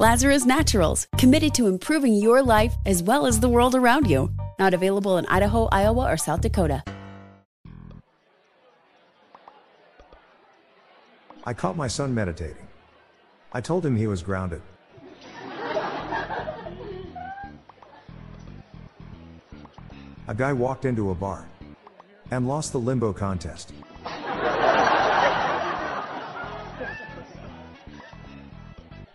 Lazarus Naturals, committed to improving your life as well as the world around you. Not available in Idaho, Iowa, or South Dakota. I caught my son meditating. I told him he was grounded. A guy walked into a bar and lost the limbo contest.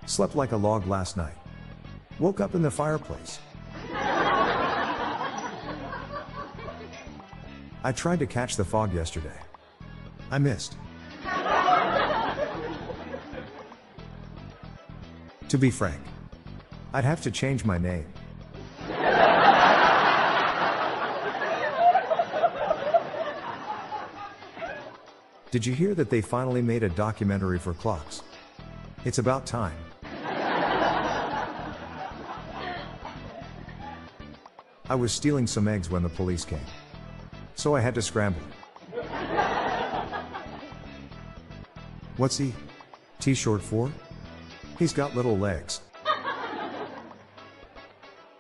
Slept like a log last night. Woke up in the fireplace. I tried to catch the fog yesterday. I missed. To be frank, I'd have to change my name. Did you hear that they finally made a documentary for clocks? It's about time. I was stealing some eggs when the police came. So I had to scramble. What's he? T short for? He's got little legs.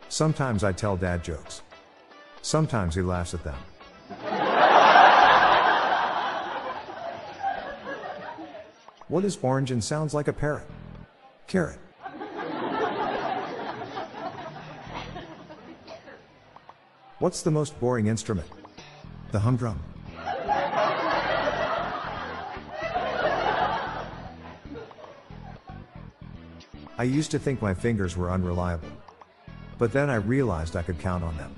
Sometimes I tell dad jokes. Sometimes he laughs at them. What is orange and sounds like a parrot? Carrot. What's the most boring instrument? The humdrum. I used to think my fingers were unreliable. But then I realized I could count on them.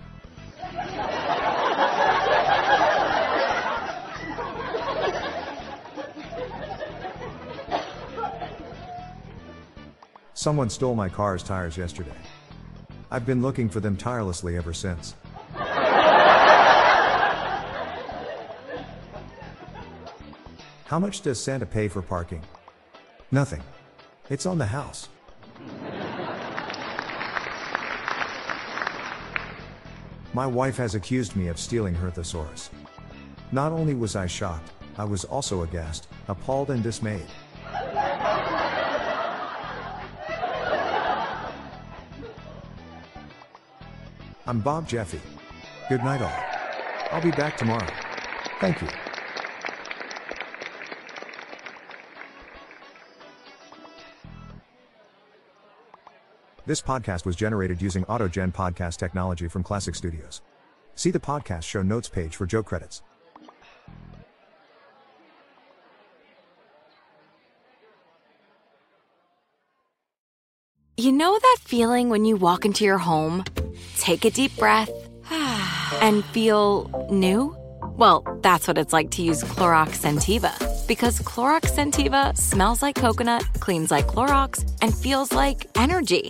Someone stole my car's tires yesterday. I've been looking for them tirelessly ever since. How much does Santa pay for parking? Nothing. It's on the house. My wife has accused me of stealing her thesaurus. Not only was I shocked, I was also aghast, appalled, and dismayed. I'm Bob Jeffy. Good night, all. I'll be back tomorrow. Thank you. This podcast was generated using AutoGen podcast technology from Classic Studios. See the podcast show notes page for joke credits. You know that feeling when you walk into your home, take a deep breath, and feel new? Well, that's what it's like to use Clorox Scentiva. Because Clorox Scentiva smells like coconut, cleans like Clorox, and feels like energy.